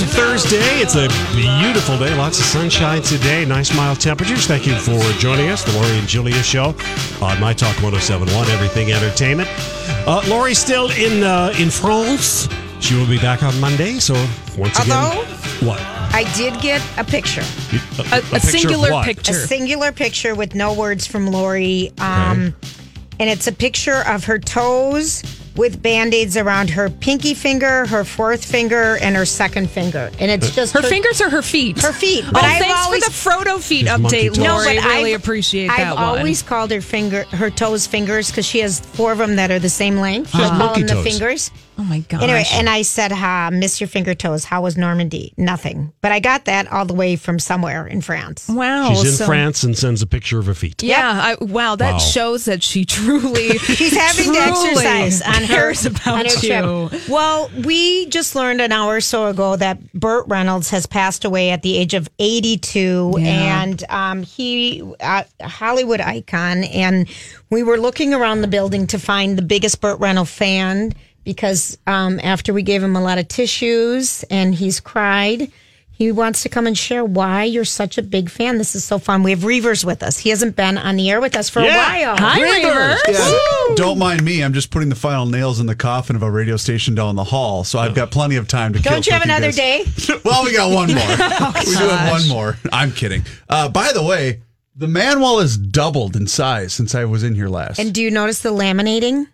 It's a Thursday. It's a beautiful day. Lots of sunshine today. Nice mild temperatures. Thank you for joining us. The Lori and Julia Show on My Talk 1071, Everything Entertainment. Uh, Lori's still in uh, in France. She will be back on Monday. So once Although- again, what? I did get a picture, A, A, picture a of singular what? picture. a singular picture with no words from Lori. Um, And it's a picture of her toes with band aids around her pinky finger, her fourth finger, and her second finger. And it's just her fingers or her feet? Her feet. Oh, But I've thanks always- for the Frodo feet update, toes. Lori. but really I've- appreciate I've that one. always called her finger, her toes fingers because she has four of them that are the same length. I call um, monkey them the fingers. oh my gosh. Anyway, and I said, ha, miss your finger toes. How was Normandy? Nothing. But I got that all the way from somewhere in France. wow. She's in so- France and sends a picture of her feet. Yeah. I, wow. That Wow. shows that she truly. She's having to exercise on her, cares about on you. trip. Well, we just learned an hour or so ago that Burt Reynolds has passed away at the age of 82, Yeah. and um, he uh, a Hollywood icon. And we were looking around the building to find the biggest Burt Reynolds fan because um, after we gave him a lot of tissues and he's cried. He wants to come and share why you're such a big fan. This is so fun. We have Reavers with us. He hasn't been on the air with us for Yeah. a while. Hi, Reavers. Yeah, don't mind me. I'm just putting the final nails in the coffin of a radio station down the hall, so I've got plenty of time to. kill Don't you have another guys. day? well, we got one more. we do have one more. I'm kidding. Uh, by the way, the man wall has doubled in size since I was in here last. And do you notice the laminating?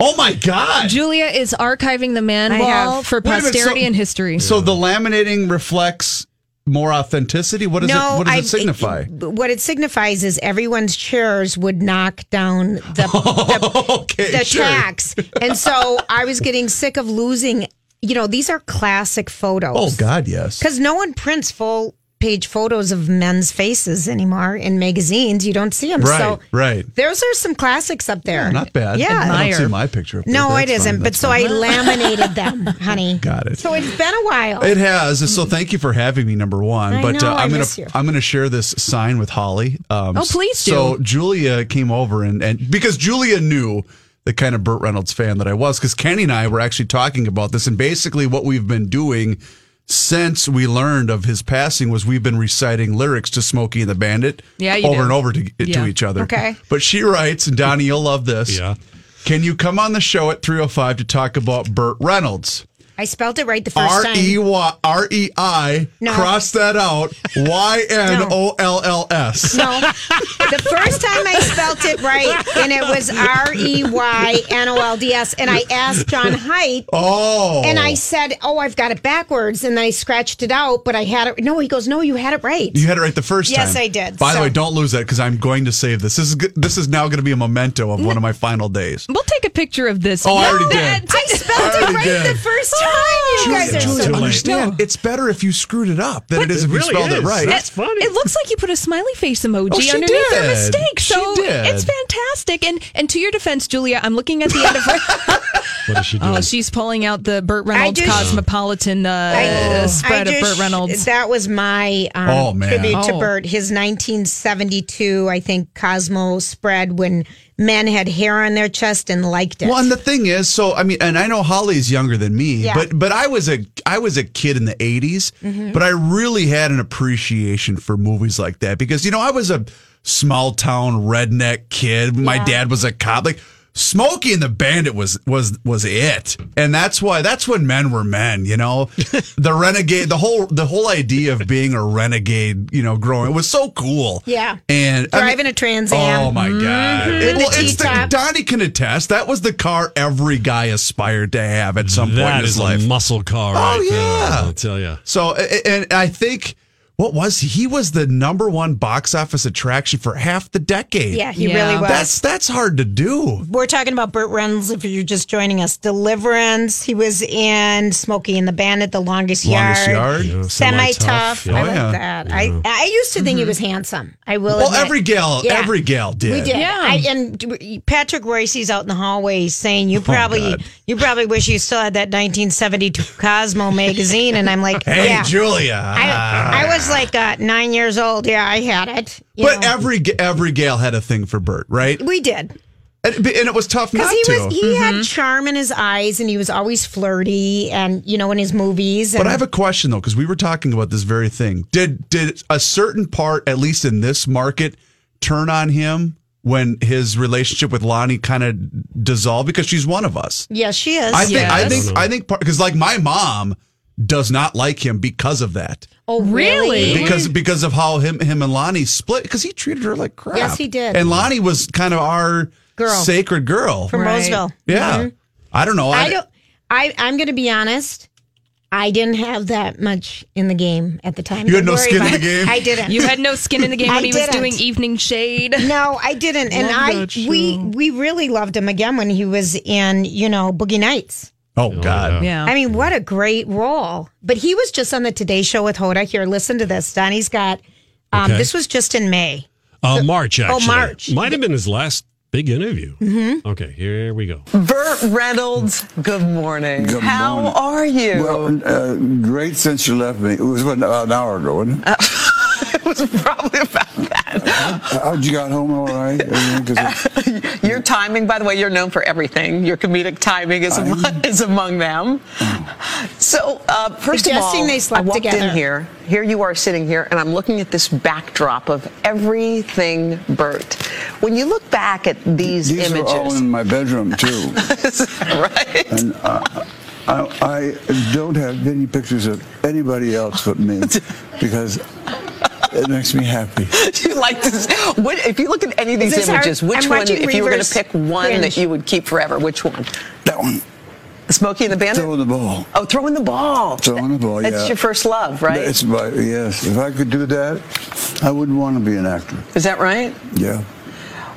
Oh my god! Julia is archiving the man I wall have- for Wait a minute, posterity so- and history. So the laminating reflects more authenticity. What does it? What does I- it signify? what it signifies is everyone's chairs would knock down the the, okay, the sure. tax, and so I was getting sick of losing. You know, these are classic photos. Oh God, yes. because no one prints full page photos of men's faces anymore in magazines. You don't see them. Right, so right. Those are some classics up there. Not bad. Yeah. I don't see my picture. Up there, No, but it that's fine. isn't. But That's so fine. I laminated them, honey. Got it. So it's been a while. It has. So thank you for having me. Number one, I but know, uh, I I'm gonna miss you. I'm gonna share this sign with Holly. Um, Oh, please do. So Julia came over and and because Julia knew the kind of Burt Reynolds fan that I was, because Kenny and I were actually talking about this, and basically what we've been doing since we learned of his passing was we've been reciting lyrics to Smokey and the Bandit Yeah, over do. and over to, Yeah. to each other. Okay. But she writes, and Donnie, you'll love this. Yeah. Can you come on the show at 305 to talk about Burt Reynolds? I spelled it right the first time. E Y R E I. No. Cross that out. Y N O L L S. No. The first time I spelt it right, and it was R E Y N O L D S, and I asked John Height, Oh. and I said, "Oh, I've got it backwards," and I scratched it out, but I had it. No, he goes, "No, you had it right." You had it right the first time. Yes, I did. By the way, don't lose that because I'm going to save this. This is this is now going to be a memento of one of my final days. we'll take a picture of this. Oh, I already did. I spelled I it right did. the first time. You guys are Julia, so understand? It's better if you screwed it up than it is it if you spelled is. it right. That's funny. It looks like you put a smiley face emoji Oh, she underneath your did. mistake. She So did. it's fantastic. And and to your defense, Julia, I'm looking at the end of her What is she doing? Oh, she's pulling out the Burt Reynolds just- Cosmopolitan uh, I- spread I of Burt Reynolds. That was my um, Oh, man. tribute to Oh. Burt. His 1972, I think, Cosmo spread when men had hair on their chest and liked it. Well, and the thing is, so I mean, and I know Holly's younger than me, Yeah. but but I was a I was a kid in the 80s, Mm-hmm. but I really had an appreciation for movies like that because you know I was a small town redneck kid. My Yeah. dad was a cop. Like Smokey and the Bandit was was was it, and that's why that's when men were men. You know, the renegade, the whole the whole idea of being a renegade, you know, growing was so cool. Yeah. and I mean- Driving a Trans Am. Oh my god! Mm-hmm. With the well, it's the, T-top. Donnie can attest that was the car every guy aspired to have at some point in his life. muscle car. Oh, right there, yeah. I'll tell you. so, a- and I think what was he? He was the number one box office attraction for half the decade. Yeah, he Yeah. really was. that's that's hard to do. We're talking about Burt Reynolds. If you're just joining us, Deliverance. He was in Smokey and the Bandit, The Longest, Longest Yard, Yard. Yeah, Semi Semi-Tough. Yeah. I Oh, like yeah. that. I I used to think he mm-hmm. was handsome. I will. Well, admit. every gal, Yeah. every gal did. We did. Yeah. I, and Patrick Royce's out in the hallway saying, "You oh, probably, Oh, you probably wish you still had that 1972 Cosmo magazine." And I'm like, Hey, "Yeah." Julia. I, I was like uh, nine years old. Yeah, I had it. but know. every every gal had a thing for Burt, right? We did and it was tough not because he to. was he had charm in his eyes, and he was always flirty, and you know, in his movies. And But I have a question though, because we were talking about this very thing. Did did a certain part, at least in this market, turn on him when his relationship with Loni kind of dissolved? Because she's one of us. yes, she is. I think I think I think because like my mom does not like him because of that. oh, Really? Because because of how him him and Loni split because he treated her like crap. Yes, he did. And Loni was kind of our Girl. sacred girl. from Right. Roseville. yeah. Mm-hmm. I don't know. I don't. I I'm going to be honest. I didn't have that much in the game at the time. You had no skin in the game? I didn't. you had no skin in the game when he was didn't. doing Evening Shade. No, I didn't, and Love I we we really loved him again when he was in you know Boogie Nights. Oh God. Yeah. I mean, what a great role! But he was just on the Today Show with Hoda. Here, listen to this. Donnie's got. Um, Okay. This was just in May. Uh, March, actually. Oh, March. Might have been his last big interview. Mm-hmm. Okay, here we go. Burt Reynolds, good morning. Good How morning. are you? Well, uh, great since you left me. It was what, about an hour ago, wasn't it? it was probably about that. How'd you got home all right? Everything? 'Cause it- Your timing, by the way, you're known for everything. Your comedic timing is, among, is among them. So, uh, first of all, they slept I walked together. in here. Here you are sitting here, and I'm looking at this backdrop of everything Burt. When you look back at these, these images, are all in my bedroom too, right? and uh, I, I don't have any pictures of anybody else but me because it makes me happy. you like this? What, if you look at any of these images, our- which I'm one, if you were going to pick one cringe. that you would keep forever, which one? That one, Smokey and the Bandit? throwing the ball. Oh, throwing the ball. Throwing the ball, That's yeah. your first love, right? It's my yes. If I could do that, I wouldn't want to be an actor. Is that right? Yeah.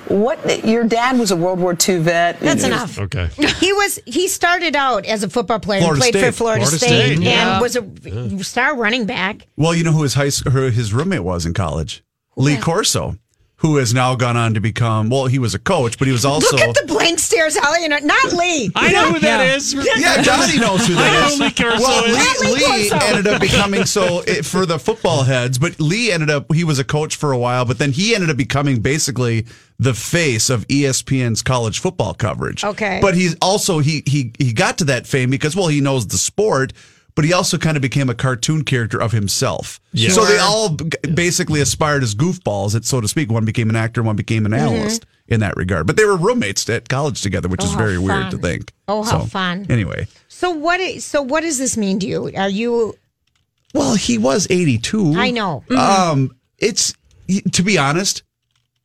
What? Your dad was a World War II vet. That's enough. Okay. He was he started out as a football player, Florida played for State. Florida, Florida State, State, and yeah. was a star running back. Well, you know who his high school, who his roommate was in college? Lee Corso, who has now gone on to become. Well, he was a coach, but he was also. Look at the blank stares, Holly. You know, not Lee. I know who that is. yeah, Johnny knows who I know Lee. Corso Well, is. Lee, Lee Lee ended up becoming so it, for the football heads, but Lee ended up he was a coach for a while, but then he ended up becoming basically the face of ESPN's college football coverage. Okay. but he's also he he he got to that fame because well he knows the sport. But he also kind of became a cartoon character of himself. Yeah. So they all b- basically aspired as goofballs, it- so to speak. One became an actor, one became an analyst in that regard. But they were roommates at college together, which is Mm-hmm. how very weird to think. Oh, how So, fun. Anyway, So what? So what does this mean to you? Are you? well, he was 82. I know. Um, it's to be honest,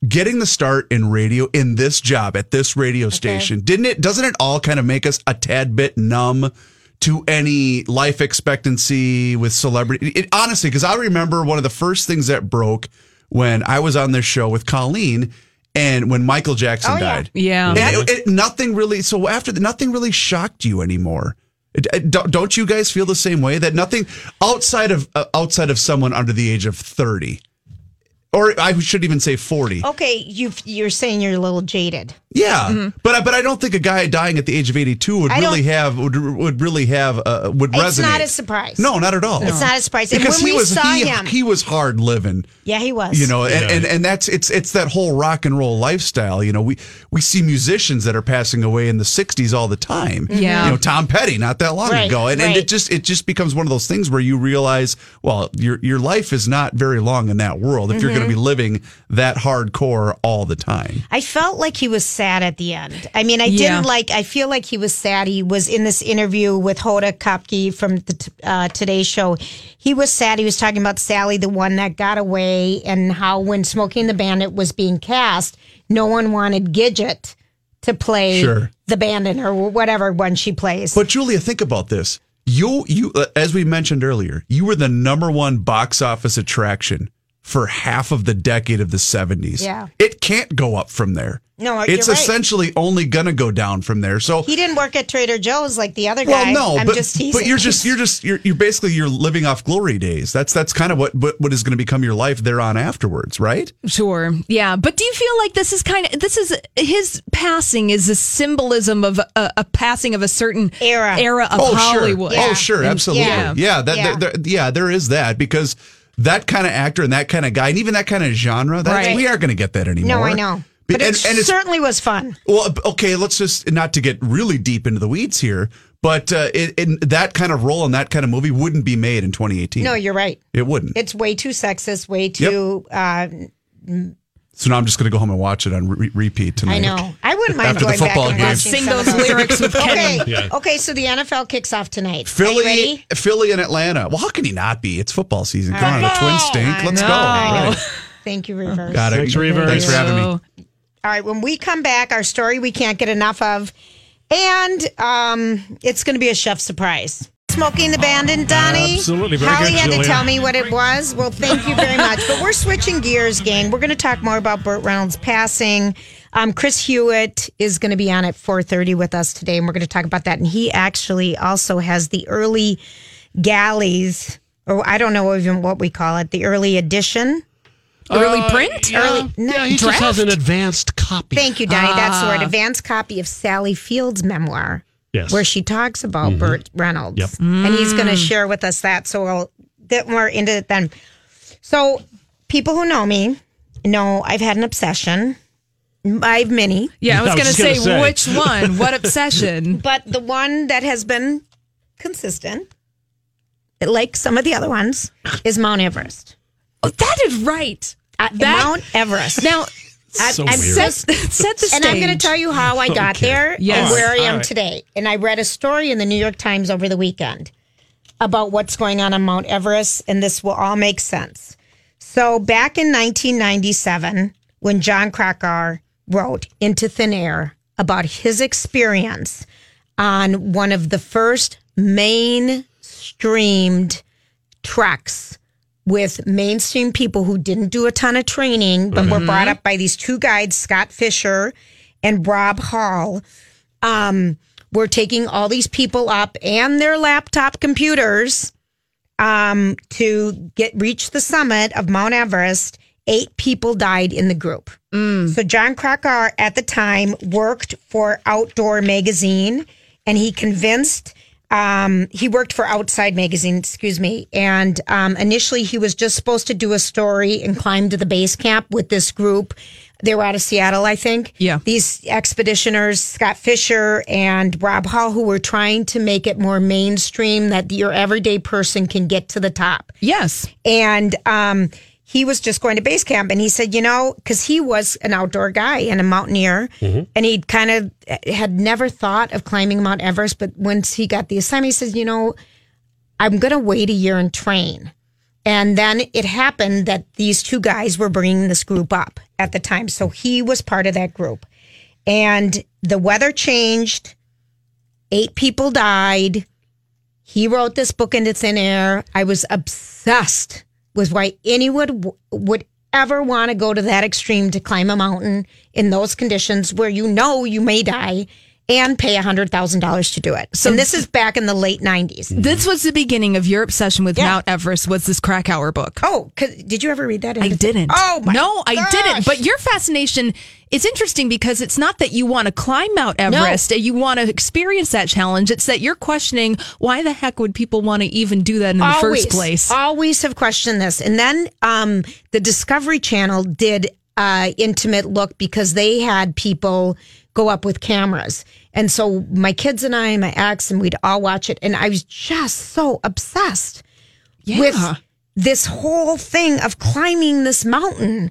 getting the start in radio in this job at this radio station didn't it? Doesn't it all kind of make us a tad bit numb to any life expectancy with celebrity? It, honestly, because I remember one of the first things that broke when I was on this show with Colleen. And when Michael Jackson Oh, died, Yeah. And it- it- nothing really. So after the, nothing really shocked you anymore. It- it- Don't don't you guys feel the same way that nothing outside of uh, outside of someone under the age of thirty, or I should even say forty? Okay, you you're saying you're a little jaded. Yeah, but I but I don't think a guy dying at the age of 82 would I really don't- have would, would really have uh, would resonate It's not a surprise. No, not at all. It's not a surprise. And because when he we was saw he, him- he was hard living. Yeah, he was. You know, and, and and that's it's it's that whole rock and roll lifestyle. You know, we we see musicians that are passing away in the 60s all the time. Yeah. you know, Tom Petty not that long Right, ago, and, and it just it just becomes one of those things where you realize, well, your your life is not very long in that world if you're going to Mm-hmm. be living that hardcore all the time. I felt like he was sad at the end. I mean, I Yeah. didn't like. I feel like he was sad. He was in this interview with Hoda Kotb from the uh, Today Show. He was sad. He was talking about Sally, the one that got away, and how when Smoking the Bandit was being cast, no one wanted Gidget to play Sure. the bandit or whatever one she plays. But Julia, think about this. You you uh, as we mentioned earlier, you were the number one box office attraction for half of the decade of the 70s. Yeah. It can't go up from there. No, you're it's right. essentially only going to go down from there. So he didn't work at Trader Joe's like the other well, guy. no, I'm but, just but you're just you're just you're, you're basically you're living off glory days. That's that's kind of what what, what is going to become your life there on afterwards, right? Sure. Yeah. But do you feel like this is kind of this is his passing is a symbolism of a, a passing of a certain Era. era of oh Hollywood? Oh, sure, oh sure, absolutely, yeah. yeah, that Yeah. There, there- yeah, there is that because that kind of actor and that kind of guy and even that kind of genre, that Right. we aren't going to get that anymore. no, I know. Be- But and, it and certainly was fun. well, okay. Let's just not to get really deep into the weeds here, but uh, it, it, that kind of role in that kind of movie wouldn't be made in 2018. No, you're right. it wouldn't. It's way too sexist, way too. Uh, so now I'm just going to go home and watch it on re- repeat tonight. I know. I wouldn't mind After the going back football and game. watching Sing those lyrics with Kenny. Okay. Okay. So the NFL kicks off tonight. Are you Philly, ready? Philly, and Atlanta. Well, how can he not be? It's football season. Come on, the Twins stink. Let's go. know. Right. Thank you, Reverse. Got it. Thanks, Reverse. Thanks for having me. All right. When we come back, our story we can't get enough of, and um, it's going to be a chef surprise. Smoking the Bandit, Donnie. Absolutely. Very Holly good, had Julia. to tell me what it was. Well, thank you very much. But we're switching gears, gang. We're going to talk more about Burt Reynolds passing. Um, Chris Hewitt is going to be on at 4.30 with us today, and we're going to talk about that. And he actually also has the early galleys, or I don't know even what we call it, the early edition. Early Uh, print? Yeah, Early- yeah he just has an advanced copy. Thank you, Donnie. That's the word. Ah. Advanced copy of Sally Field's memoir. Yes. Where she talks about Burt Reynolds. Yep. And he's going to share with us that. So we'll get more into it then. So, people who know me know I've had an obsession. I have many, Yeah, I was was going to say, gonna say. which one? What obsession? but the one that has been consistent, like some of the other ones, is Mount Everest. Oh, that is right. Uh, That- Mount Everest. Now, So I'm weird. set, set the stage. And I'm going to tell you how I got Okay. there Yes. and where I am right. today. And I read a story in the New York Times over the weekend about what's going on on Mount Everest, and this will all make sense. So, back in 1997, when Jon Krakauer wrote Into Thin Air about his experience on one of the first mainstreamed treks with mainstream people who didn't do a ton of training, but were brought up by these two guides, Scott Fischer and Rob Hall. Um, we're taking all these people up and their laptop computers um, to get reach the summit of Mount Everest. Eight people died in the group. So Jon Krakauer at the time worked for Outdoor Magazine, and he convinced. Um, he worked for Outside Magazine, excuse me, and um, initially he was just supposed to do a story and climb to the base camp with this group. They were out of Seattle, I think. Yeah. These expeditioners, Scott Fischer and Rob Hall, who were trying to make it more mainstream that your everyday person can get to the top yes. and um, he was just going to base camp and he said you know because he was an outdoor guy and a mountaineer mm-hmm. and he kind of eh, had never thought of climbing mount everest but once he got the assignment he says you know i'm going to wait a year and train. And then it happened that these two guys were bringing this group up at the time so he was part of that group. And the weather changed. Eight people died. He wrote this book into thin air. I was obsessed with why anyone would ever want to go to that extreme to climb a mountain in those conditions where you know you may die and pay $100,000 to do it. So and this is back in the late 90s. This was the beginning of your obsession with yeah. Mount Everest was this Krakauer book. Oh, did you ever read that? I didn't. Oh, No, I didn't. But your fascination it's interesting because it's not that you want to climb Mount Everest, no. you want to experience that challenge. It's that you're questioning why the heck would people want to even do that in always, the first place? Always have questioned this. And then um, the Discovery Channel did uh, intimate look because they had people go up with cameras. And so my kids and I, and my ex, and we'd all watch it. And I was just so obsessed yeah. with this whole thing of climbing this mountain.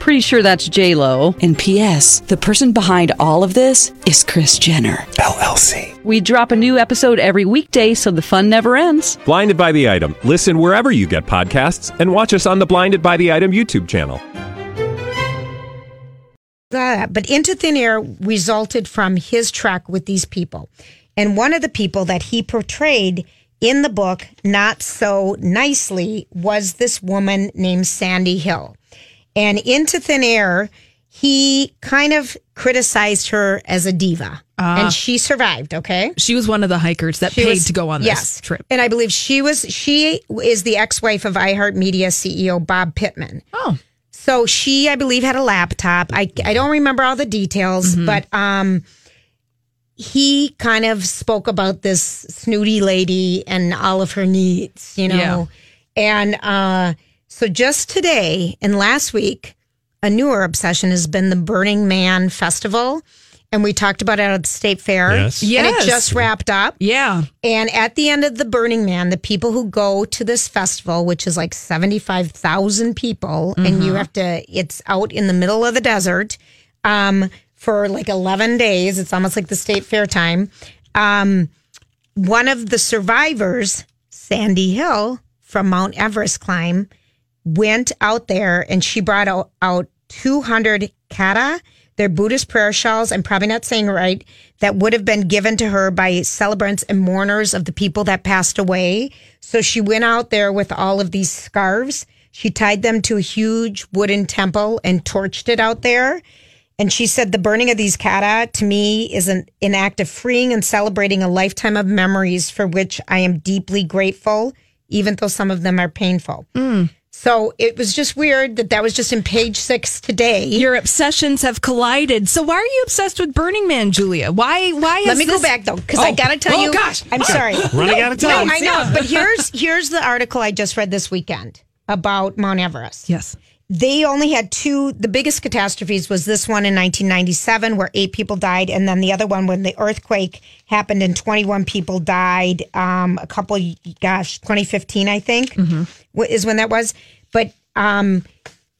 Pretty sure that's J Lo. And P.S. The person behind all of this is Kris Jenner LLC. We drop a new episode every weekday, so the fun never ends. Blinded by the item. Listen wherever you get podcasts, and watch us on the Blinded by the Item YouTube channel. That, but Into Thin Air resulted from his trek with these people, and one of the people that he portrayed in the book, not so nicely, was this woman named Sandy Hill. And Into Thin Air, he kind of criticized her as a diva. Uh, and she survived, okay? She was one of the hikers that she paid was, to go on this yes. trip. And I believe she was she is the ex-wife of iHeartMedia CEO Bob Pittman. Oh. So she, I believe, had a laptop. I I don't remember all the details, mm-hmm. but um he kind of spoke about this snooty lady and all of her needs, you know. Yeah. And uh so just today and last week, a newer obsession has been the Burning Man Festival. And we talked about it at the state fair. Yes. yes. And it just wrapped up. Yeah. And at the end of the Burning Man, the people who go to this festival, which is like 75,000 people, mm-hmm. and you have to, it's out in the middle of the desert um, for like 11 days. It's almost like the state fair time. Um, one of the survivors, Sandy Hill from Mount Everest climb, went out there and she brought out, out 200 kata, their Buddhist prayer shawls. I'm probably not saying right, that would have been given to her by celebrants and mourners of the people that passed away. So she went out there with all of these scarves. She tied them to a huge wooden temple and torched it out there. And she said the burning of these kata to me is an, an act of freeing and celebrating a lifetime of memories for which I am deeply grateful, even though some of them are painful. Mm. So it was just weird that that was just in page six today. Your obsessions have collided. So why are you obsessed with Burning Man, Julia? Why? Why? Is Let me this... go back though, because oh. I got to tell oh, you. gosh, I'm sorry. Running no, out of time. No, I know, but here's here's the article I just read this weekend about Mount Everest. Yes they only had two. The biggest catastrophes was this one in 1997, where eight people died, and then the other one when the earthquake happened and 21 people died. Um, a couple, gosh, 2015, I think, mm-hmm. is when that was. But um,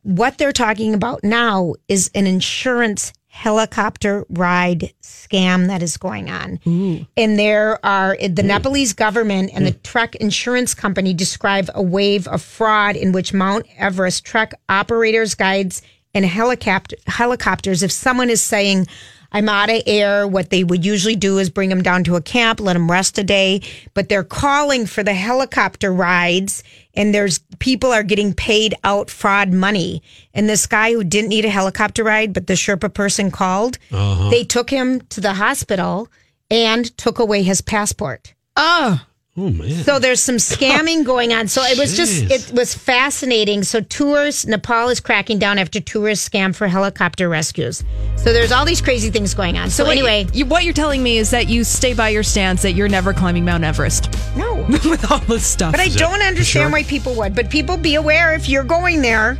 what they're talking about now is an insurance helicopter ride scam that is going on. Ooh. And there are the Nepalese government and the mm. Trek insurance company describe a wave of fraud in which Mount Everest Trek operators, guides, and helicopter helicopters, if someone is saying, I'm out of air. What they would usually do is bring them down to a camp, let them rest a day, but they're calling for the helicopter rides and there's people are getting paid out fraud money. And this guy who didn't need a helicopter ride, but the Sherpa person called, uh-huh. they took him to the hospital and took away his passport. Oh. Oh man! So there's some scamming going on. So it was just it was fascinating. So tours Nepal is cracking down after tourists scam for helicopter rescues. So there's all these crazy things going on. So, so anyway, you, what you're telling me is that you stay by your stance that you're never climbing Mount Everest. No, with all this stuff. But I don't understand sure? why people would. But people be aware if you're going there.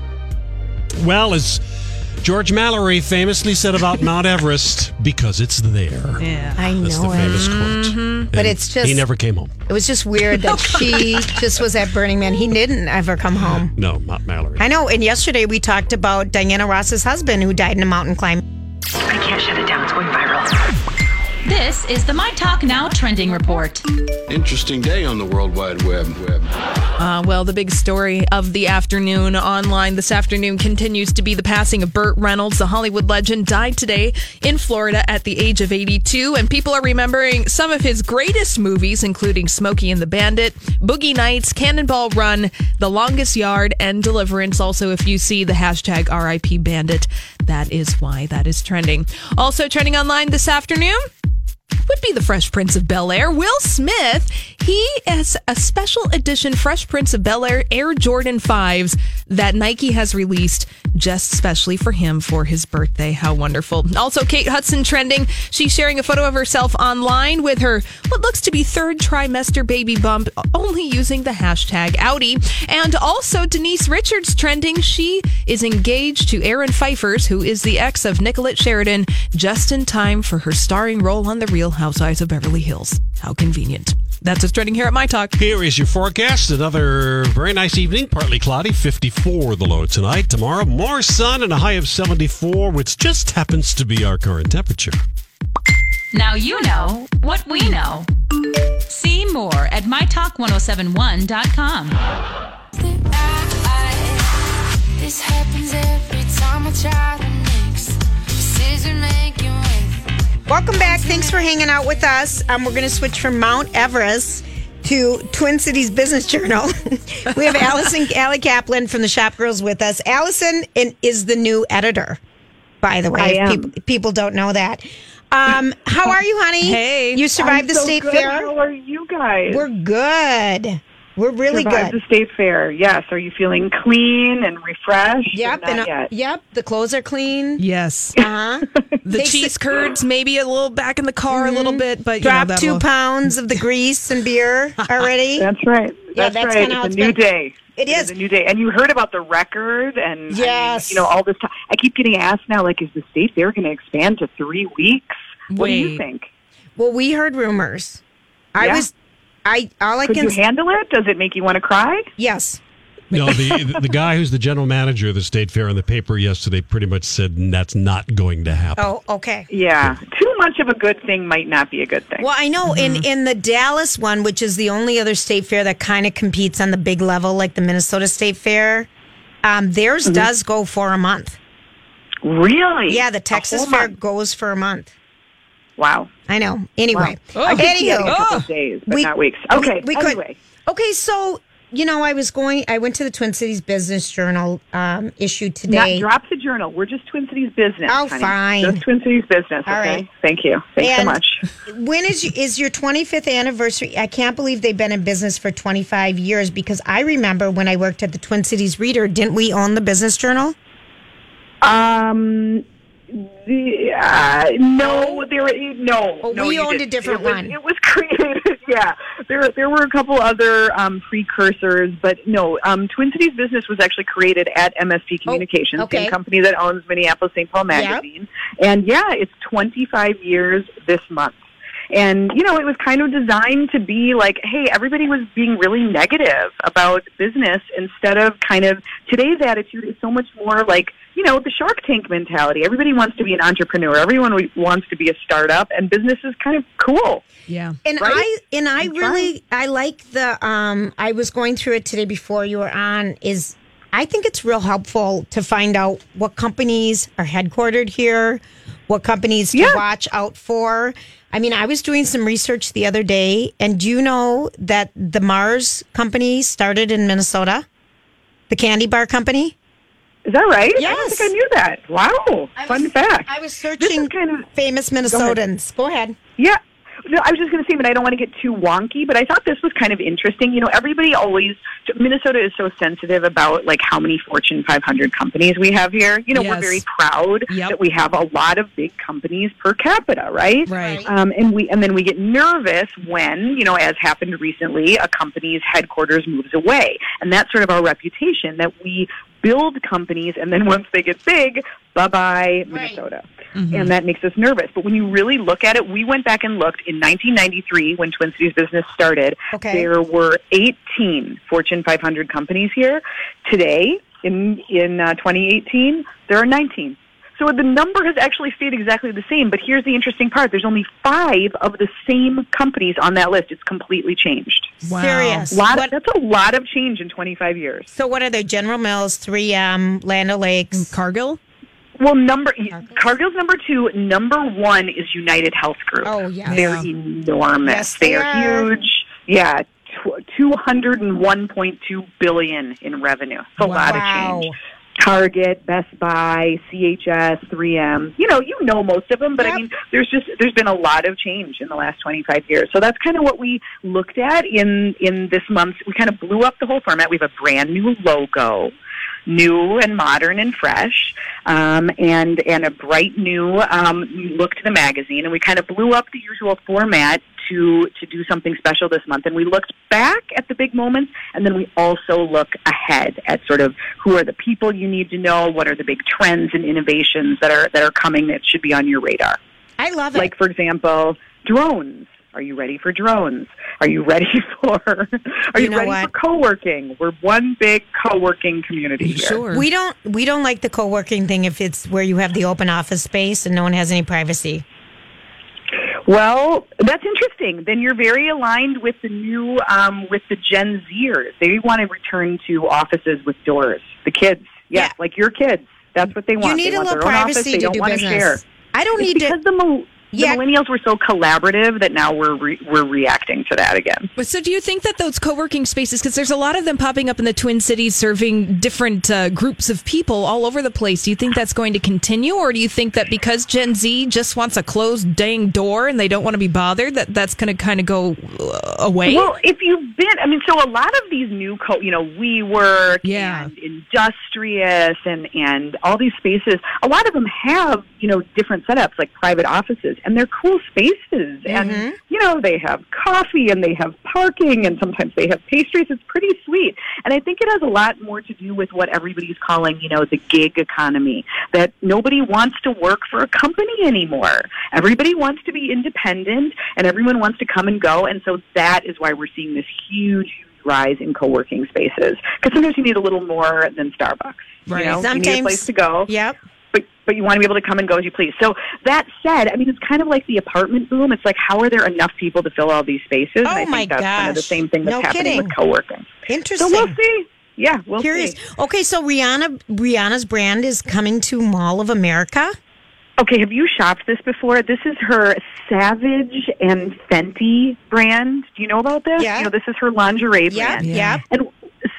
Well, as George Mallory famously said about Mount Everest, because it's there. Yeah. I know That's the it. famous quote. Mm-hmm. But it's just He never came home. It was just weird that she just was at Burning Man. He didn't ever come home. No, not Mallory. I know. And yesterday we talked about Diana Ross's husband who died in a mountain climb. I can't shut it down. It's going viral. This is the My Talk Now trending report. Interesting day on the World Wide Web. Web. Uh, well, the big story of the afternoon online this afternoon continues to be the passing of Burt Reynolds. The Hollywood legend died today in Florida at the age of 82, and people are remembering some of his greatest movies, including Smokey and the Bandit, Boogie Nights, Cannonball Run, The Longest Yard, and Deliverance. Also, if you see the hashtag RIP Bandit, that is why that is trending. Also trending online this afternoon would be the Fresh Prince of Bel Air. Will Smith, he has a special edition Fresh Prince of Bel Air Air Jordan 5s that Nike has released just specially for him for his birthday. How wonderful. Also, Kate Hudson trending. She's sharing a photo of herself online with her what looks to be third trimester baby bump, only using the hashtag Audi. And also, Denise Richards trending. She is engaged to Aaron Phypers, who is the ex of Nicolette Sheridan, just in time for her starring role on The Real Housewives of Beverly Hills. How convenient. That's what's trending here at My Talk. Here is your forecast. Another very nice evening, partly cloudy, 54 the low tonight. Tomorrow, more sun and a high of 74, which just happens to be our current temperature. Now you know what we know. See more at mytalk1071.com. This happens every time I try to Welcome back. Thanks for hanging out with us. Um, we're going to switch from Mount Everest to Twin Cities Business Journal. we have Allison Allie Kaplan from the Shop Girls with us. Allison is the new editor, by the way. People, people don't know that. Um, how are you, honey? Hey. You survived I'm the so state good. fair? How are you guys? We're good. We're really Survived good. the state fair. Yes. Are you feeling clean and refreshed? Yep, Or and not uh, yet? yep, the clothes are clean. Yes. Uh-huh. The Takes cheese it- curds, maybe a little back in the car a little bit, but you know, Drop that'll- two pounds of the grease and beer already. That's right. Yeah, That's, that's right. kinda It's it's a new been. day. It It is. is a new day. And you heard about the record and I mean, Yes. you know, all this time. I keep getting asked now, like, is the state fair going to expand to three weeks? What do you think? Well, we heard rumors. I was, I all I Could can. you handle it? Does it make you want to cry? yes. No, the the guy who's the general manager of the state fair in the paper yesterday pretty much said that's not going to happen. Oh, okay. Yeah. Too much of a good thing might not be a good thing. Well, I know in in the Dallas one, which is the only other state fair that kind of competes on the big level, like the Minnesota State Fair, um, theirs Mm-hmm. does go for a month. Really? Yeah, the Texas Fair month? goes for a month. Wow. I know. Anyway, Wow. I could see it in a couple of days, but not weeks. Okay. we, we could. Okay, so you know, I was going. I went to the Twin Cities Business Journal um, issue today. Not drop the journal. We're just Twin Cities business. Oh, honey. fine. Just Twin Cities business. Okay. right. Thank you. Thanks so much. When is is your 25th anniversary? I can't believe they've been in business for 25 years because I remember when I worked at the Twin Cities Reader, didn't we own the Business Journal? Um. The, uh, no, there. No, Oh, no, we owned a didn't. different it was, one. It was created. Yeah, there there were a couple other um, precursors, but no. Um, Twin Cities Business was actually created at MSP Communications, Oh, okay. same company that owns Minneapolis St. Paul Yep. Magazine. And yeah, it's 25 years this month. And, you know, it was kind of designed to be like, hey, everybody was being really negative about business instead of kind of today's attitude is so much more like, you know, the Shark Tank mentality. Everybody wants to be an entrepreneur. Everyone wants to be a startup, and business is kind of cool. Yeah. And Right? I and I I'm really I like the um I was going through it today before you were on is I think it's real helpful to find out what companies are headquartered here, what companies to Yeah. watch out for. I mean, I was doing some research the other day and do you know that the Mars company started in Minnesota? The candy bar company? Is that right? I don't Yes. think I knew that. Wow. Fun fact. I was searching kind of famous ahead. Minnesotans. Go ahead. Yeah. No, I was just going to say, but I don't want to get too wonky. But I thought this was kind of interesting. You know, everybody always Minnesota is so sensitive about like how many Fortune 500 companies we have here. You know, Yes. we're very proud Yep. that we have a lot of big companies per capita, right? Right. Um, and we and then we get nervous when you know, as happened recently, a company's headquarters moves away, and that's sort of our reputation that we build companies, and then once they get big, bye bye Minnesota. And that makes us nervous. But when you really look at it, we went back and looked in 1993 when Twin Cities Business started. Okay. There were 18 Fortune 500 companies here. Today, in in uh, 2018, there are 19. So the number has actually stayed exactly the same. But here's the interesting part: there's only five of the same companies on that list. It's completely changed. Serious. Lot What- of, that's a lot of change in 25 years. So what are they? General Mills, 3M, Land O'Lakes, Cargill. Well, number Cargill's number two. Number one is United Health Group. Oh, yeah. they're Yeah. enormous. Yes, they they are, are. huge. Yeah, two hundred and one point two billion in revenue. It's a lot of change. Target, Best Buy, CHS, 3M. You know, you know most of them, but I mean, there's just there's been a lot of change in the last 25 years. So that's kind of what we looked at in in this month. We kind of blew up the whole format. We have a brand new logo, new and modern and fresh, um, and and a bright new um, look to the magazine. And we kind of blew up the usual format to to do something special this month. And we looked back at the big moments, and then we also look ahead at sort of who are the people you need to know, what are the big trends and innovations that are that are coming that should be on your radar. I love it. Like for example, drones. Are you ready for drones? Are you ready for Are You you, know ready what? for co-working? We're one big co-working community here. We don't we don't like the co-working thing if it's where you have the open office space and no one has any privacy. Well, that's interesting. Then you're very aligned with the new, um, with the Gen Zers. They want to return to offices with doors. The kids, yeah, like your kids. That's what they want. You need they a little their own office. privacy They to don't do want business. share. I don't It's need to- because the, mil- Yeah. the millennials were so collaborative that now we're re- we're reacting to that again. But so, do you think that those co-working spaces, because there's a lot of them popping up in the Twin Cities, serving different uh, groups of people all over the place? Do you think that's going to continue, or do you think that because Gen Z just wants a closed dang door and they don't want to be bothered, that that's going to kind of go uh, away? Well, if you've been, I mean, so a lot of these new, co- you know, WeWork Yeah. and Industrious and and all these spaces, a lot of them have you know different setups like private offices, and they're cool spaces, and mm-hmm. you know they have coffee and they have parking, and sometimes they have pastries. It's pretty sweet, and I think it has a lot more to do with what everybody's calling, you know, the gig economy. That nobody wants to work for a company anymore. Everybody wants to be independent, and everyone wants to come and go, and so that is why we're seeing this huge huge rise in co-working spaces because sometimes you need a little more than Starbucks. Right. You know, you need a place to go. Yep. But but you want to be able to come and go as you please. So that said, I mean, it's kind of like the apartment boom. It's like how are there enough people to fill all these spaces? and oh I Oh, my think that's kind of the same thing that's No happening kidding. with co-working. Interesting. So we'll see. Yeah, we'll Curious. see. Okay, so Rihanna Rihanna's brand is coming to Mall of America. Okay, have you shopped this before? This is her Savage and Fenty brand. Do you know about this? Yeah. You know, this is her lingerie Yep, brand. yep. And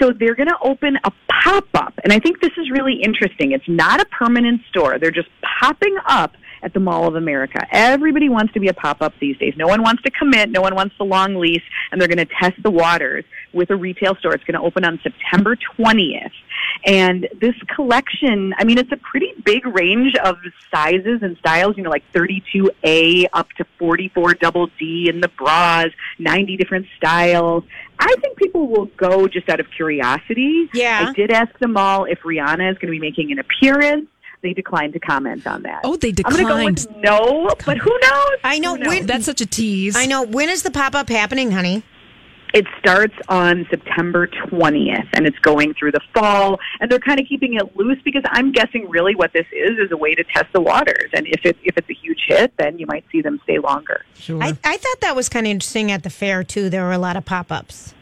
so they're going to open a pop up. And I think this is really interesting. It's not a permanent store, they're just popping up at the Mall of America. Everybody wants to be a pop up these days. No one wants to commit, no one wants the long lease, and they're going to test the waters with a retail store. It's going to open on September 20th. And this collection, I mean, it's a pretty big range of sizes and styles, you know, like 32A up to 44 double D in the bras, 90 different styles. I think people will go just out of curiosity. Yeah. I did ask them all if Rihanna is going to be making an appearance. They declined to comment on that. Oh, they I'm going to go declined. with no, but who knows? I know. Who knows? When, That's such a tease. I know. When is the pop up happening, honey? It starts on September 20th and it's going through the fall and they're kind of keeping it loose because I'm guessing really what this is is a way to test the waters and if it if it's a huge hit then you might see them stay longer. Sure. I, I thought that was kind of interesting at the fair too. There were a lot of pop ups.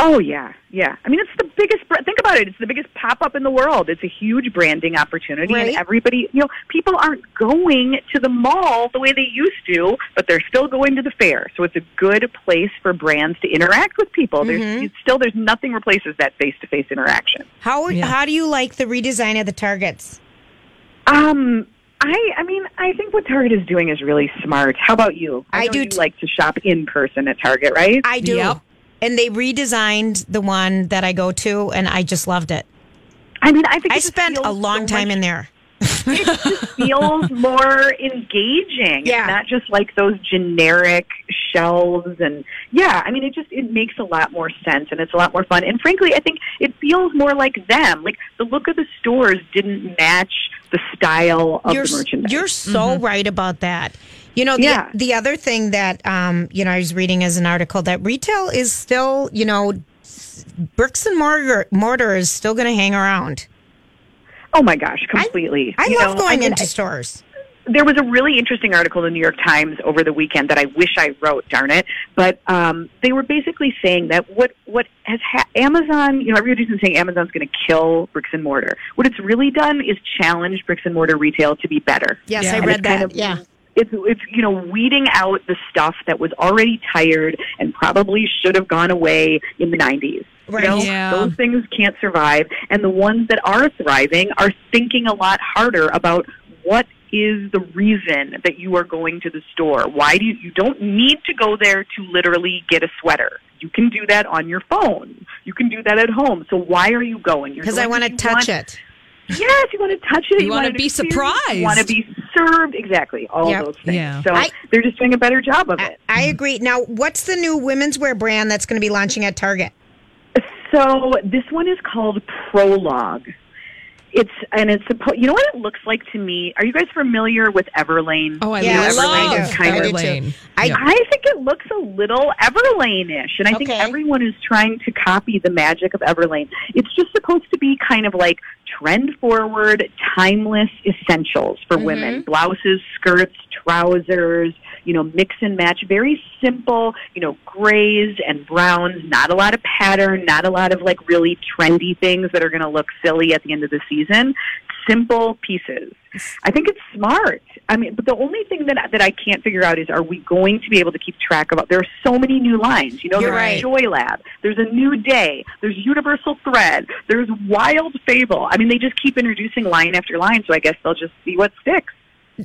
Oh yeah, yeah. I mean, it's the biggest. Think about it. It's the biggest pop up in the world. It's a huge branding opportunity, Right. and everybody, you know, people aren't going to the mall the way they used to, but they're still going to the fair. So it's a good place for brands to interact with people. There's still there's nothing replaces that face to face interaction. How Yeah. how do you like the redesign of the targets? Um. I, I mean, I think what Target is doing is really smart. How about you? I know do You like to shop in person at Target, right? I do. Yep. And they redesigned the one that I go to, and I just loved it. I mean, I think I spent a long so time much in there. it just feels more engaging. Yeah. It's not just like those generic shelves and yeah, I mean it just it makes a lot more sense and it's a lot more fun. And frankly, I think it feels more like them. Like the look of the stores didn't match the style of you're, the merchandise. You're so mm-hmm. right about that. You know, the, Yeah. the other thing that, um, you know, I was reading as an article that retail is still, you know, bricks and mortar, mortar is still going to hang around. Oh my gosh, completely. I You love know, going mean, into I- stores. there was a really interesting article in the New York Times over the weekend that I wish I wrote. Darn it! But um, they were basically saying that what what has ha- Amazon, you know, everybody's been saying Amazon's going to kill bricks and mortar. What it's really done is challenge bricks and mortar retail to be better. Yes, I And read it's kind that. of- yeah. It's it's you know weeding out the stuff that was already tired and probably should have gone away in the 90s. Right. You know, Yeah. those things can't survive, and the ones that are thriving are thinking a lot harder about what is the reason that you are going to the store. Why do you, you don't need to go there to literally get a sweater? You can do that on your phone. You can do that at home. So why are you going? Because I want to you touch want- it. Yes, you want to touch it. You wanna be surprised. You want to be served. Exactly. All Yep. those things. Yeah. So I- they're just doing a better job of I, it. I agree. Now, what's the new women's wear brand that's going to be launching at Target? So this one is called Prologue. It's and it's supposed. You know what it looks like to me? Are you guys familiar with Everlane? Oh, I Yes, love I do. kind I of do. Everlane. I- Yeah. I think it looks a little Everlane-ish, and I think everyone is trying to copy the magic of Everlane. It's just supposed to be kind of like trend-forward, timeless essentials for women: mm-hmm. blouses, skirts, trousers. You know, mix and match. Very simple. You know, grays and browns. Not a lot of pattern. Not a lot of like really trendy things that are going to look silly at the end of the season. Simple pieces. I think it's smart. I mean, but the only thing that that I can't figure out is, are we going to be able to keep track of? There are so many new lines. You know, You're there's right. Joy Lab. There's a new day. There's Universal Thread. There's Wild Fable. I mean, they just keep introducing line after line. So I guess they'll just see what sticks.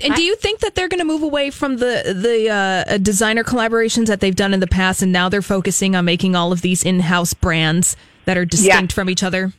And do you think that they're going to move away from the the uh, designer collaborations that they've done in the past, and now they're focusing on making all of these in-house brands that are distinct from each other?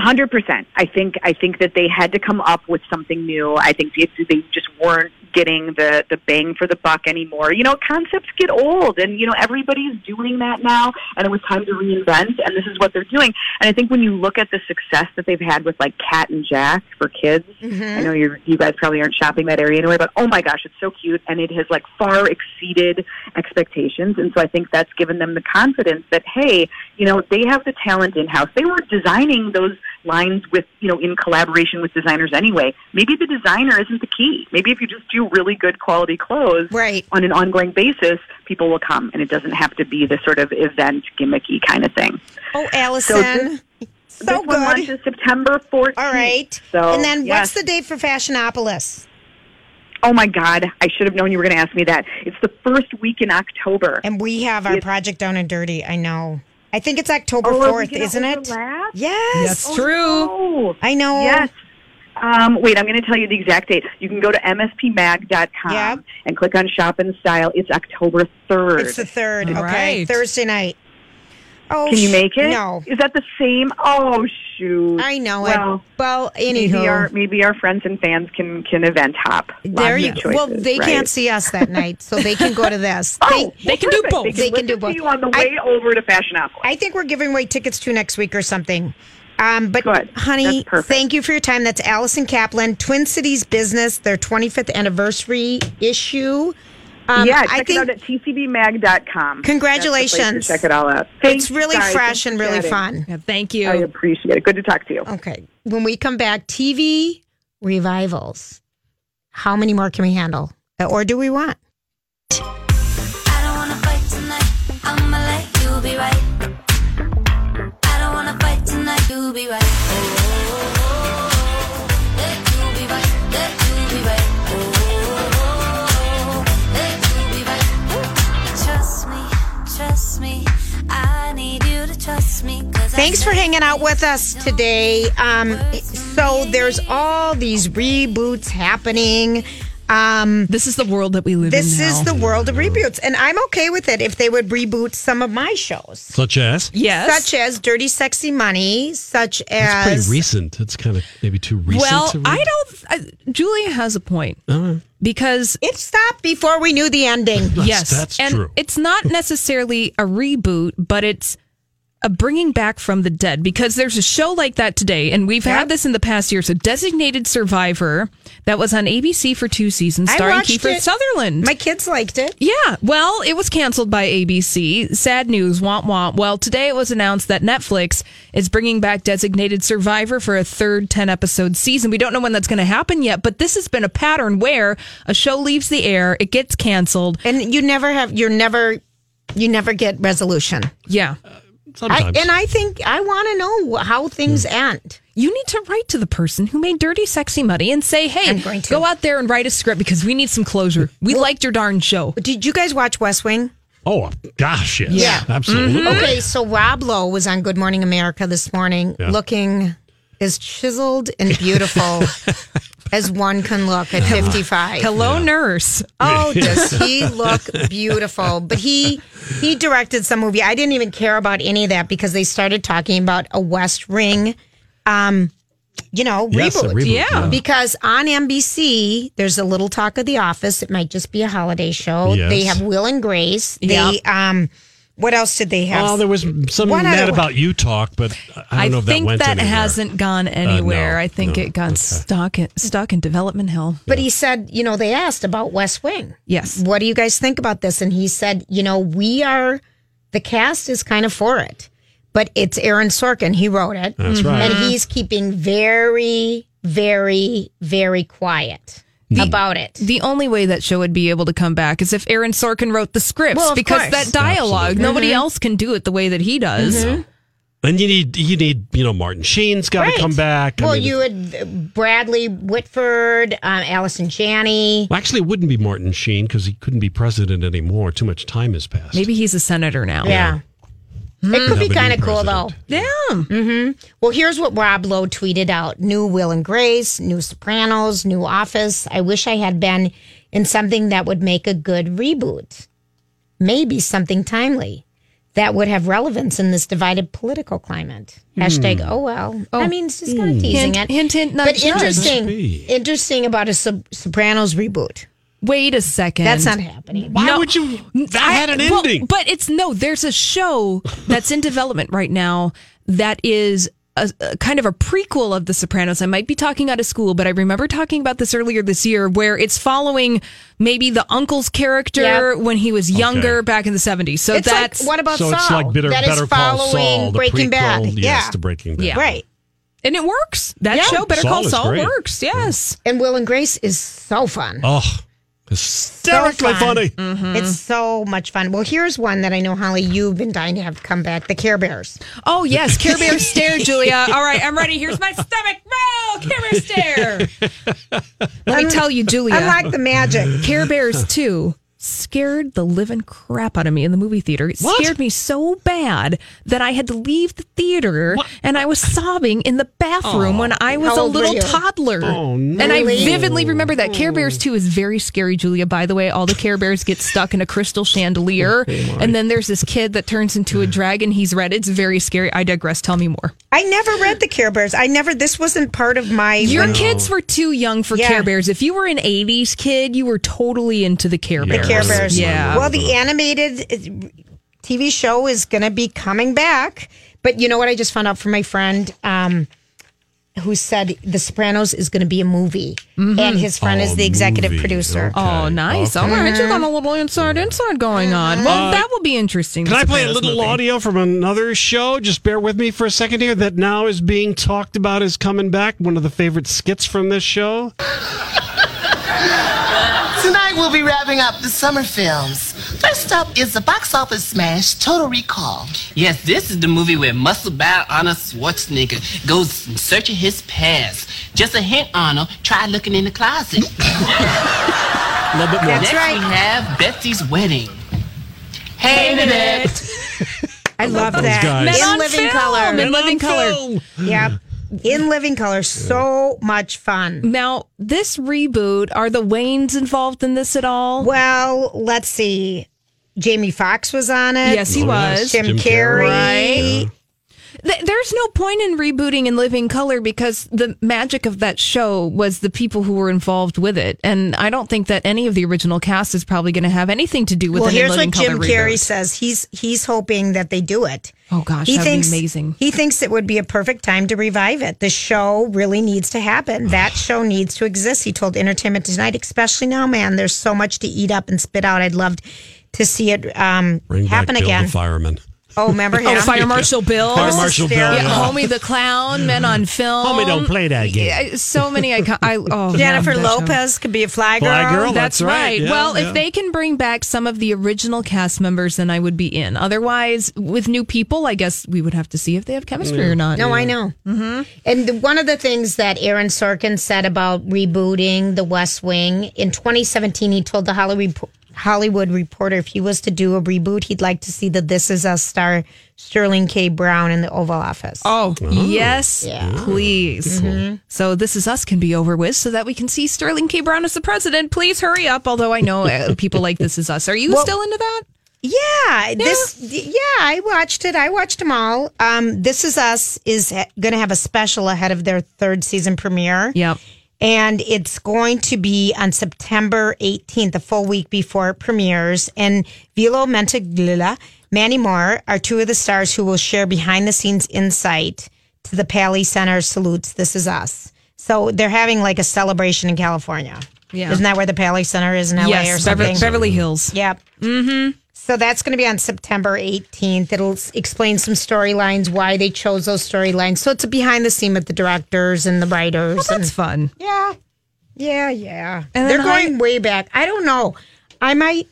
hundred percent. I think I think that they had to come up with something new. I think they, they just weren't getting the the bang for the buck anymore. You know, concepts get old, and you know everybody's doing that now, and it was time to reinvent. And this is what they're doing. And I think when you look at the success that they've had with like Cat and Jack for kids, mm-hmm. I know you you guys probably aren't shopping that area anyway, but oh my gosh, it's so cute, and it has like far exceeded expectations. And so I think that's given them the confidence that hey, you know, they have the talent in house. They were designing those lines with you know in collaboration with designers anyway. Maybe the designer isn't the key. Maybe if you just do really good quality clothes Right. on an ongoing basis, people will come, and it doesn't have to be the sort of event gimmicky kind of thing. Oh, Allison. this- So, this one good. launches September 14th. All right. So, and then yes. what's the date for Fashionopolis? Oh my God! I should have known you were going to ask me that. It's the first week in October. And we have our It's- project down and dirty. I know. I think it's October Oh, 4th, isn't it? overlap? Yes. That's true. Oh, I know. Yes. Um, wait, I'm going to tell you the exact date. You can go to mspmag.com Yep. and click on Shop and Style. It's October 3rd. It's the 3rd. All okay. right. Thursday night. Oh, Can you make it? No. Is that the same? Oh shoot! I know well, it. Well, Maybe our anywho. maybe our friends and fans can can event hop. There you go. Well, they right? can't see us that night, so they can go to this. Oh, They- They can do both. They They can, can do both. you on the I- way over to Fashionopolis. I think we're giving away tickets to next week or something. Um, but Good. honey, thank you for your time. That's Allison Kaplan, Twin Cities Business, their 25th anniversary issue. Um, yeah, I check think it out at tcbmag.com. Congratulations. That's the check it all out. Thanks, it's really guys. fresh Thanks and really chatting. fun. Yeah, thank you. I appreciate it. Good to talk to you. Okay. When we come back, TV revivals. How many more can we handle? Or do we want? I don't wanna fight tonight. I'ma let you be right. Thanks for hanging out with us today. Um, so there's all these reboots happening. Um, this is the world that we live this in. This is the world of reboots, and I'm okay with it if they would reboot some of my shows, Such as? Yes. such as Dirty Sexy Money, such as It's pretty recent. It's kind of maybe too recent. well, to I don't. I, Julia has a point because it stopped before we knew the ending. yes, that's and true. it's not necessarily a reboot, but it's a bringing back from the dead because there's a show like that today, and we've had this in the past year. So, Designated Survivor that was on ABC for two seasons, starring Kiefer it. Sutherland. My kids liked it. Yeah, well, it was canceled by ABC. Sad news, womp womp. Well, today it was announced that Netflix is bringing back Designated Survivor for a third 10 episode season. We don't know when that's going to happen yet, but this has been a pattern where a show leaves the air, it gets canceled. and you never have. You're never. You never get resolution. Yeah. I, and I think I want to know how things hmm. end. You need to write to the person who made Dirty Sexy Money and say, hey, I'm going to. go out there and write a script because we need some closure. We liked your darn show. Did you guys watch West Wing? Oh gosh, yes, Yeah. absolutely. Mm-hmm. Okay, so Rob Lowe was on Good Morning America this morning, Yeah. looking as chiseled and beautiful as one can look at 55. Hello, nurse. Oh, does he look beautiful? But he he directed some movie. I didn't even care about any of that because they started talking about a West Wing, um, you know, Yes, reboot. reboot, Yeah. yeah. Because on NBC, there's a little talk of The Office. It might just be a holiday show. Yes. They have Will and Grace. They um, what else did they have? Well, there was some What mad other- about you talk, but I I, don't know if that think went that anywhere. hasn't gone uh, anywhere. I think no, it got stuck in, stuck in development hell. But he said, you know, they asked about West Wing. Yes. What do you guys think about this? And he said, you know, we are, the cast is kind of for it, but it's Aaron Sorkin. He wrote it. That's mm-hmm. right. And he's keeping very, very, very quiet about it. The only way that show would be able to come back is if Aaron Sorkin wrote the scripts Well, because course. that dialogue, Absolutely. nobody else can do it the way that he does. And you need you need you know Martin Sheen's got to Right. come back. I well, mean, you had uh, Bradley Whitford, um, Allison Janney. well, actually, it wouldn't be Martin Sheen because he couldn't be president anymore. Too much time has passed. Maybe he's a senator now. Yeah. It could be kind of cool, though. Yeah. hmm Well, here's what Rob Lowe tweeted out: New Will and Grace, new Sopranos, new Office. I wish I had been in something that would make a good reboot. Maybe something timely that would have relevance in this divided political climate. Hashtag. Oh well. I mean, it's just kind of teasing Hint, it. hint, hint, nudge, but nudge. interesting. Interesting about a Sop- Sopranos reboot. Wait a second. That's not happening. Why No. would you? That I- had an well, ending. but it's no, there's a show that's in development right now that is a, a kind of a prequel of The Sopranos. I might be talking out of school, but I remember talking about this earlier this year where it's following maybe the uncle's character Yeah. when he was younger Okay. back in the 70s. So It's like, that's what about so Saul? it's like better, That is better Call following Saul, Breaking prequel, Bad. Yes, Yeah. to Breaking Bad. Yeah. Right. and it works. That Yeah. show Better Saul Call Saul works. Yes. And Will and Grace is so fun. Oh, hysterically So fun. funny. Mm-hmm. It's so much fun. Well, here's one that I know, Holly, you've been dying to have come back: the Care Bears. Oh yes, Care Bear stare, Julia. All right, I'm ready. Here's my stomach. Roll, Care Bear stare. Let me tell you, Julia. I like the magic. Care Bears 2 scared the living crap out of me in the movie theater. It What? scared me so bad that I had to leave the theater and I was sobbing in the bathroom when oh. I was a little toddler. Oh, no. And I vividly remember that Care Bears 2 is very scary, Julia. By the way, all the Care Bears get stuck in a crystal chandelier. and then there's this kid that turns into a dragon. He's red. It's very scary. I digress. Tell me more. I never read the Care Bears. I never. This wasn't part of my. Your kids were too young for Yeah. Care Bears. If you were an 80s kid, you were totally into the Care Yeah, Bears. Care Bears. Yeah. Well, the animated uh, TV show is going to be coming back. But you know what? I just found out from my friend um, who said The Sopranos is going to be a movie, and his friend is Oh, the executive movie. producer. Okay. Oh, nice. Okay. All right. You got a little inside inside going on. Well, that will be interesting. Can I play a little movie. audio from another show? Just bear with me for a second here. That now is being talked about as coming back. One of the favorite skits from this show. Tonight we'll be wrapping up the summer films. First up is the box office smash Total Recall. Yes, this is the movie where muscle bound Arnold Schwarzenegger goes searching his past. Just a hint, Arnold, try looking in the closet. A little bit more. That's Next right. we have Betsy's wedding. Hey, Nanette. I love that. guys. In living film. color. In living color. film. Yep. In living color. So much fun. Now, this reboot, are the Waynes involved in this at all? Well, let's see. Jamie Foxx was on it. Yes, he Oh, yes. was. Jim, Jim Carrey. Carrey. Right. Th- There's no point in rebooting in Living Color because the magic of that show was the people who were involved with it, and I don't think that any of the original cast is probably going to have anything to do with Well, an In here's Living what Jim Carrey reboot. says. He's he's hoping that they do it. Oh gosh, he that'd be thinks amazing. He thinks it would be a perfect time to revive it. The show really needs to happen. That show needs to exist. He told Entertainment Tonight, especially now, man. There's so much to eat up and spit out. I'd love to see it um, Bring happen back Bill again. the fireman. Oh, remember him? Oh, Fire Marshal Bill, Fire Marshal Bill, yeah, yeah. Homie the Clown, Men on Film. Homie, don't play that game. Yeah, So many icon. I, oh, Jennifer yeah, that show. Lopez could be a fly girl. Fly girl, That's, That's right. right. Yeah, well, yeah. if they can bring back some of the original cast members, then I would be in. Otherwise, with new people, I guess we would have to see if they have chemistry or not. No, I know. Mm-hmm. And the, one of the things that Aaron Sorkin said about rebooting The West Wing in 2017, he told the Hollywood Hollywood Reporter if he was to do a reboot, he'd like to see the This Is Us star Sterling K. Brown in the Oval Office. Oh, yes, Yeah. please. So this is us can be over with so that we can see Sterling K. Brown as the president. Please hurry up. Although I know uh, people like this is us. Are you Well- still into that? Yeah, this. Yeah, I watched it. I watched them all. Um, this is Us is going to have a special ahead of their third season premiere. Yep. And it's going to be on September 18th, a full week before it premieres. And Milo Ventimiglia, Mandy Moore are two of the stars who will share behind the scenes insight to the Paley Center salutes This Is Us. So they're having like a celebration in California. Yeah. Isn't that where the Paley Center is in LA or something? Beverly, Beverly Hills. Yep. Mm-hmm. So that's going to be on September 18th. It'll explain some storylines, why they chose those storylines. So it's a behind the scene with the directors and the writers. Well, that's and, fun. yeah. Yeah, yeah. And They're going I- way back. I don't know. I might.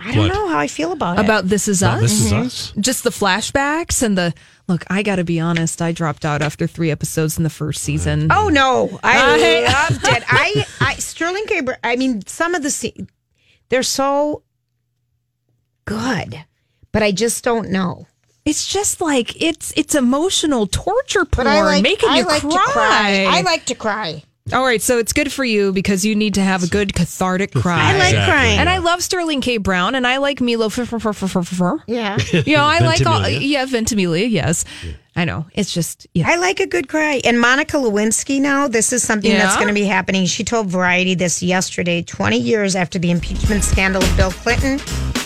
I don't What? know how I feel about it. About This Is About Us. This Is mm-hmm. Us? Just the flashbacks and the look. I got to be honest. I dropped out after three episodes in the first season. Oh no, I I- loved it. I, I Sterling K. Br- I mean, some of the scenes they're so good, but I just don't know. It's just like it's it's emotional torture porn, But I like making I you like cry. to cry. I like to cry. All right, so it's good for you because you need to have a good cathartic cry. I like Exactly. crying. And I love Sterling K. Brown, and I like Milo. yeah, You know, I like all. Yeah, Ventimiglia. Yes, I know. It's just yeah. I like a good cry. And Monica Lewinsky now, this is something that's going to be happening. She told Variety this yesterday, 20 years after the impeachment scandal of Bill Clinton.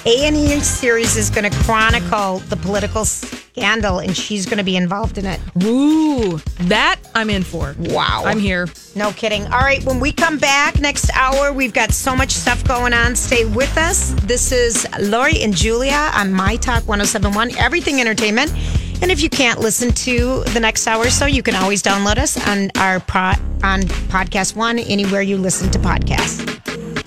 A&E series is going to chronicle the political scandal and she's going to be involved in it. Ooh, that I'm in for. Wow. I'm here. No kidding. All right, when we come back next hour, we've got so much stuff going on. Stay with us. This is Lori and Julia on My Talk 1071, Everything Entertainment. And if you can't listen to the next hour or so, you can always download us on our on Podcast One, anywhere you listen to podcasts.